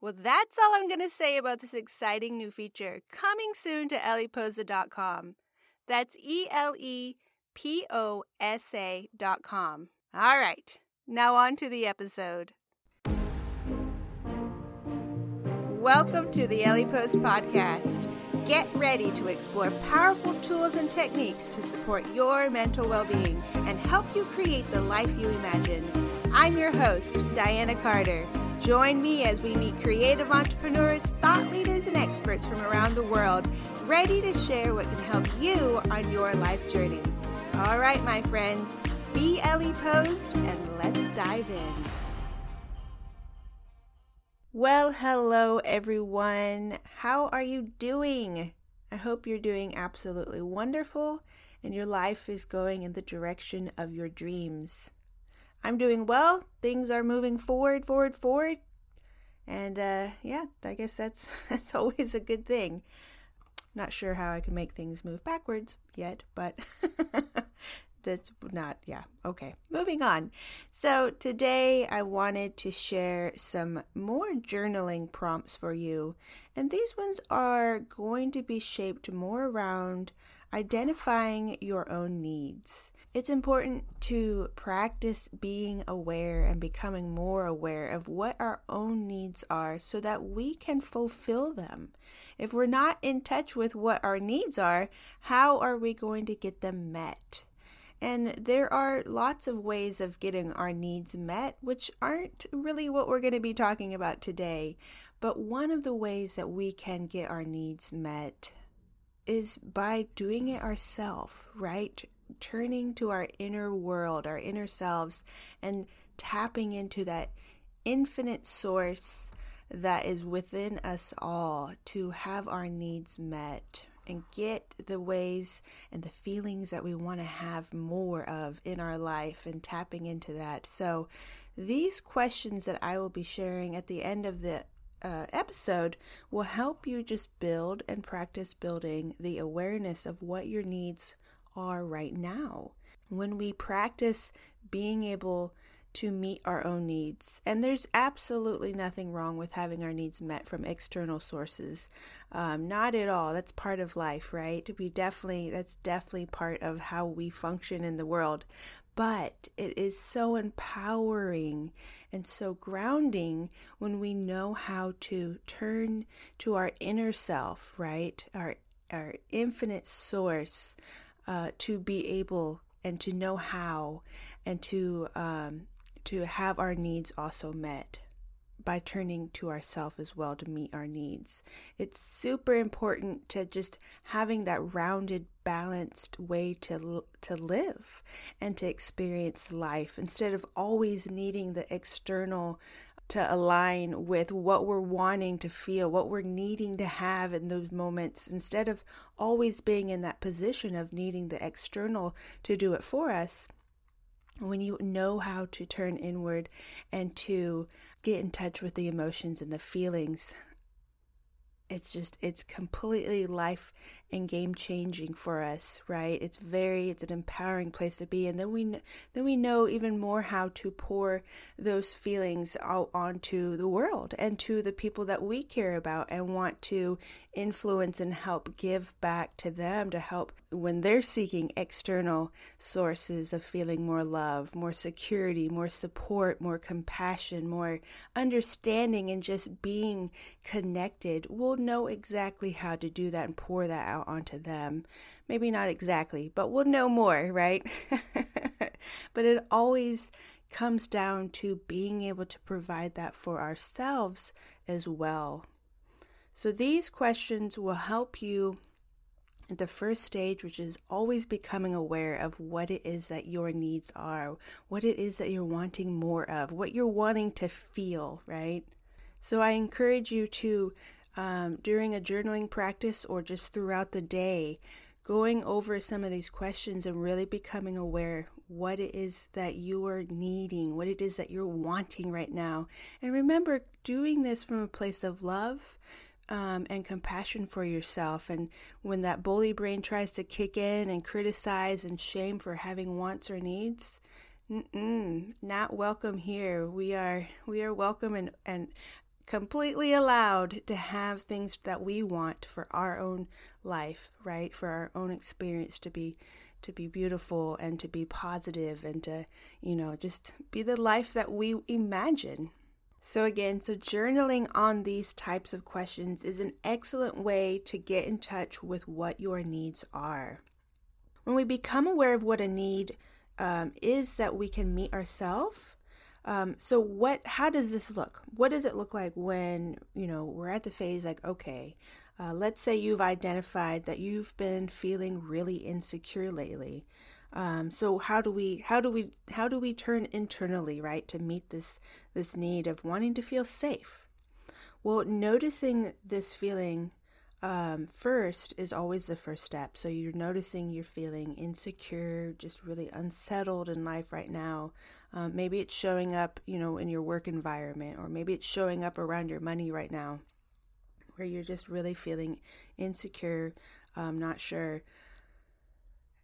Well, that's all I'm going to say about this exciting new feature coming soon to eleposa.com. That's E L E P O S A.com. All right, now on to the episode. Welcome to the Eleposa Podcast. Get ready to explore powerful tools and techniques to support your mental well being and help you create the life you imagine. I'm your host, Diana Carter. Join me as we meet creative entrepreneurs, thought leaders, and experts from around the world, ready to share what can help you on your life journey. All right, my friends, be Eleposa and let's dive in. Well, hello everyone. How are you doing? I hope you're doing absolutely wonderful and your life is going in the direction of your dreams. I'm doing well. Things are moving forward, forward, forward. And uh, yeah, I guess that's that's always a good thing. Not sure how I can make things move backwards yet, but that's not, yeah, okay. Moving on. So, today I wanted to share some more journaling prompts for you. And these ones are going to be shaped more around identifying your own needs. It's important to practice being aware and becoming more aware of what our own needs are so that we can fulfill them. If we're not in touch with what our needs are, how are we going to get them met? And there are lots of ways of getting our needs met, which aren't really what we're going to be talking about today. But one of the ways that we can get our needs met is by doing it ourselves, right? Turning to our inner world, our inner selves, and tapping into that infinite source that is within us all to have our needs met and get the ways and the feelings that we want to have more of in our life and tapping into that. So, these questions that I will be sharing at the end of the uh, episode will help you just build and practice building the awareness of what your needs are right now. When we practice being able to meet our own needs, and there's absolutely nothing wrong with having our needs met from external sources, um, not at all. That's part of life, right? We definitely, that's definitely part of how we function in the world but it is so empowering and so grounding when we know how to turn to our inner self, right? Our our infinite source uh, to be able and to know how and to um, to have our needs also met by turning to ourselves as well to meet our needs. It's super important to just having that rounded, balanced way to to live and to experience life instead of always needing the external to align with what we're wanting to feel, what we're needing to have in those moments, instead of always being in that position of needing the external to do it for us. When you know how to turn inward and to get in touch with the emotions and the feelings. It's just, it's completely life and game changing for us, right? It's very, it's an empowering place to be. And then we, then we know even more how to pour those feelings out onto the world and to the people that we care about and want to influence and help give back to them to help when they're seeking external sources of feeling more love, more security, more support, more compassion, more understanding, and just being connected, we'll know exactly how to do that and pour that out onto them. Maybe not exactly, but we'll know more, right? but it always comes down to being able to provide that for ourselves as well. So these questions will help you at the first stage, which is always becoming aware of what it is that your needs are, what it is that you're wanting more of, what you're wanting to feel, right? So I encourage you to, um, during a journaling practice or just throughout the day, going over some of these questions and really becoming aware what it is that you are needing, what it is that you're wanting right now. And remember, doing this from a place of love um, and compassion for yourself. And when that bully brain tries to kick in and criticize and shame for having wants or needs, not welcome here. We are we are welcome and and completely allowed to have things that we want for our own life, right? For our own experience to be to be beautiful and to be positive and to, you know, just be the life that we imagine. So again, so journaling on these types of questions is an excellent way to get in touch with what your needs are. When we become aware of what a need um, is that we can meet ourselves um, so what? How does this look? What does it look like when you know we're at the phase like okay, uh, let's say you've identified that you've been feeling really insecure lately. Um, so how do we how do we how do we turn internally right to meet this this need of wanting to feel safe? Well, noticing this feeling um, first is always the first step. So you're noticing you're feeling insecure, just really unsettled in life right now. Um, maybe it's showing up, you know, in your work environment, or maybe it's showing up around your money right now, where you're just really feeling insecure, um, not sure.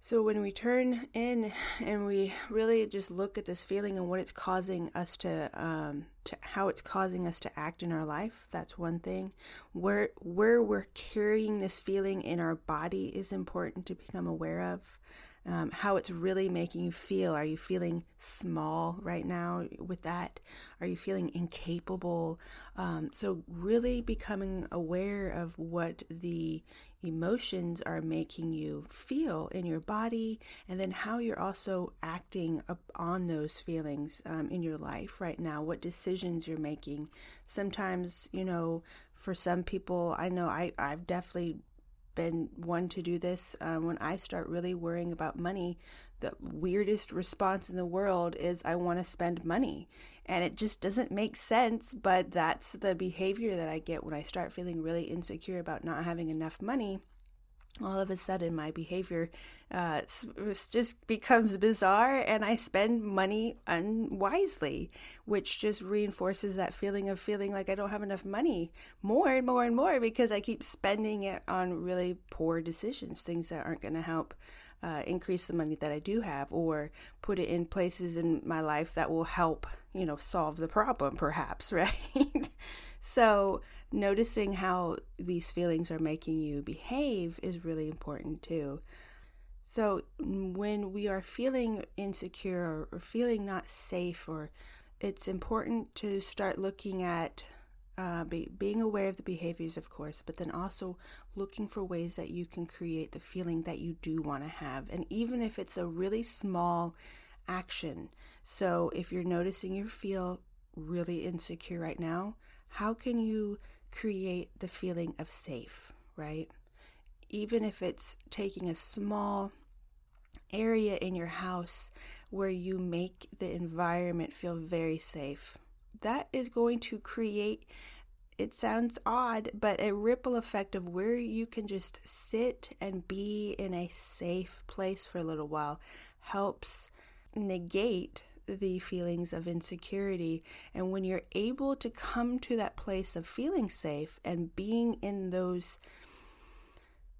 So when we turn in and we really just look at this feeling and what it's causing us to, um, to how it's causing us to act in our life, that's one thing. Where where we're carrying this feeling in our body is important to become aware of um, how it's really making you feel. Are you feeling small right now with that? Are you feeling incapable? Um, so, really becoming aware of what the emotions are making you feel in your body, and then how you're also acting on those feelings um, in your life right now, what decisions you're making. Sometimes, you know, for some people, I know I, I've definitely been one to do this. Um, when I start really worrying about money, the weirdest response in the world is I want to spend money. And it just doesn't make sense, but that's the behavior that I get when I start feeling really insecure about not having enough money all of a sudden my behavior uh, just becomes bizarre and I spend money unwisely, which just reinforces that feeling of feeling like I don't have enough money more and more and more because I keep spending it on really poor decisions, things that aren't going to help uh, increase the money that I do have or put it in places in my life that will help, you know, solve the problem, perhaps, right? so, noticing how these feelings are making you behave is really important too. So, when we are feeling insecure or, feeling not safe, or it's important to start looking at uh, be, being aware of the behaviors, of course, but then also looking for ways that you can create the feeling that you do want to have. And even if it's a really small action. So if you're noticing you feel really insecure right now, how can you create the feeling of safe, right? Even if it's taking a small area in your house where you make the environment feel very safe that is going to create it sounds odd, but a ripple effect of where you can just sit and be in a safe place for a little while helps negate the feelings of insecurity. And when you're able to come to that place of feeling safe and being in those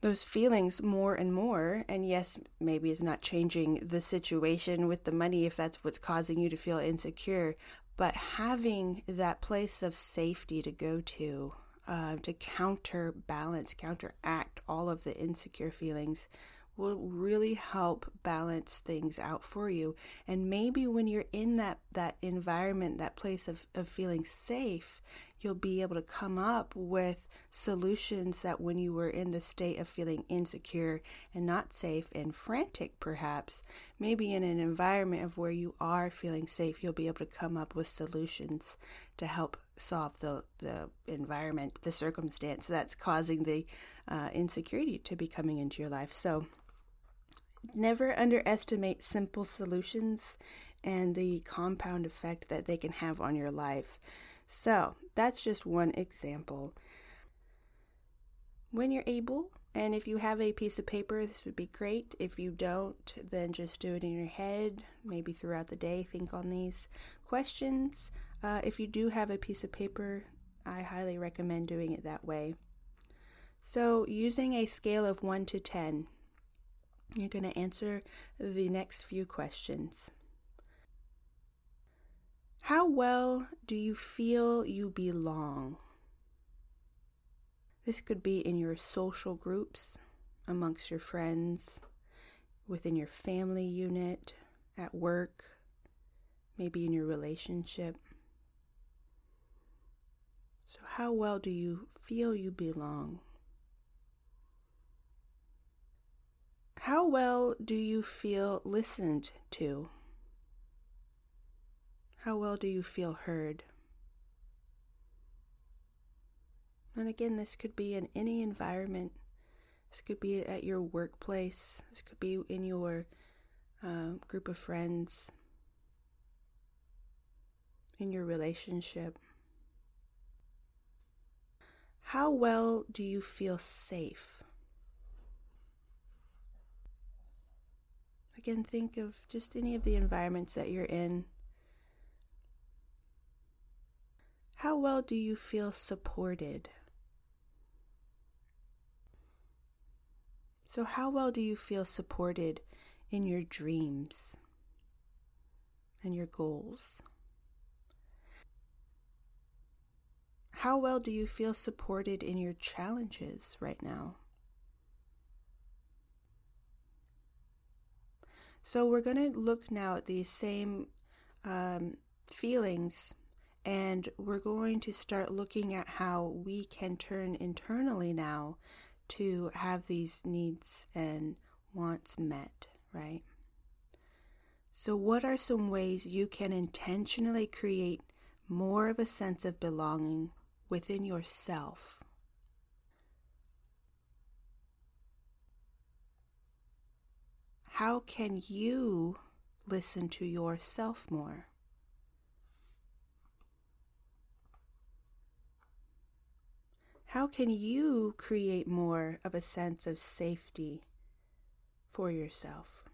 those feelings more and more and yes maybe it's not changing the situation with the money if that's what's causing you to feel insecure but having that place of safety to go to uh, to counterbalance, counteract all of the insecure feelings will really help balance things out for you. And maybe when you're in that, that environment, that place of, of feeling safe, you'll be able to come up with solutions that when you were in the state of feeling insecure and not safe and frantic, perhaps, maybe in an environment of where you are feeling safe, you'll be able to come up with solutions to help solve the, the environment, the circumstance that's causing the uh, insecurity to be coming into your life. So, never underestimate simple solutions and the compound effect that they can have on your life. So, that's just one example. When you're able, and if you have a piece of paper, this would be great. If you don't, then just do it in your head, maybe throughout the day. Think on these questions. Uh, if you do have a piece of paper, I highly recommend doing it that way. So, using a scale of 1 to 10, you're going to answer the next few questions. How well do you feel you belong? This could be in your social groups, amongst your friends, within your family unit, at work, maybe in your relationship. So, how well do you feel you belong? How well do you feel listened to? How well do you feel heard? And again, this could be in any environment. This could be at your workplace. This could be in your uh, group of friends, in your relationship. How well do you feel safe? Again, think of just any of the environments that you're in. How well do you feel supported? So, how well do you feel supported in your dreams and your goals? How well do you feel supported in your challenges right now? So, we're going to look now at these same um, feelings and we're going to start looking at how we can turn internally now to have these needs and wants met, right? So, what are some ways you can intentionally create more of a sense of belonging within yourself? How can you listen to yourself more? How can you create more of a sense of safety for yourself?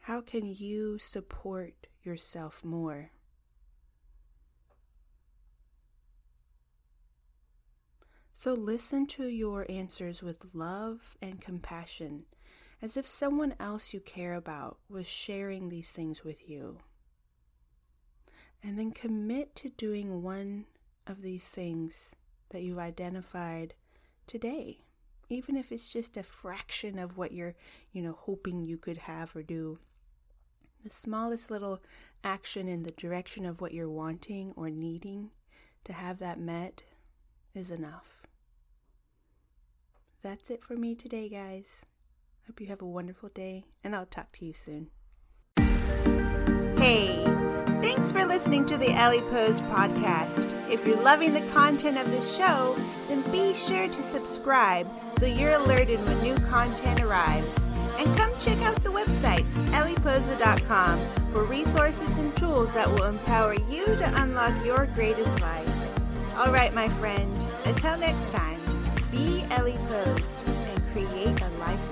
How can you support yourself more? So listen to your answers with love and compassion, as if someone else you care about was sharing these things with you. And then commit to doing one of these things that you've identified today, even if it's just a fraction of what you're, you know, hoping you could have or do. The smallest little action in the direction of what you're wanting or needing to have that met is enough. That's it for me today, guys. Hope you have a wonderful day, and I'll talk to you soon. Hey! Thanks for listening to the Eleposa podcast. If you're loving the content of the show, then be sure to subscribe so you're alerted when new content arrives. And come check out the website, eleposa.com, for resources and tools that will empower you to unlock your greatest life. All right, my friend, until next time, be Eleposa and create a life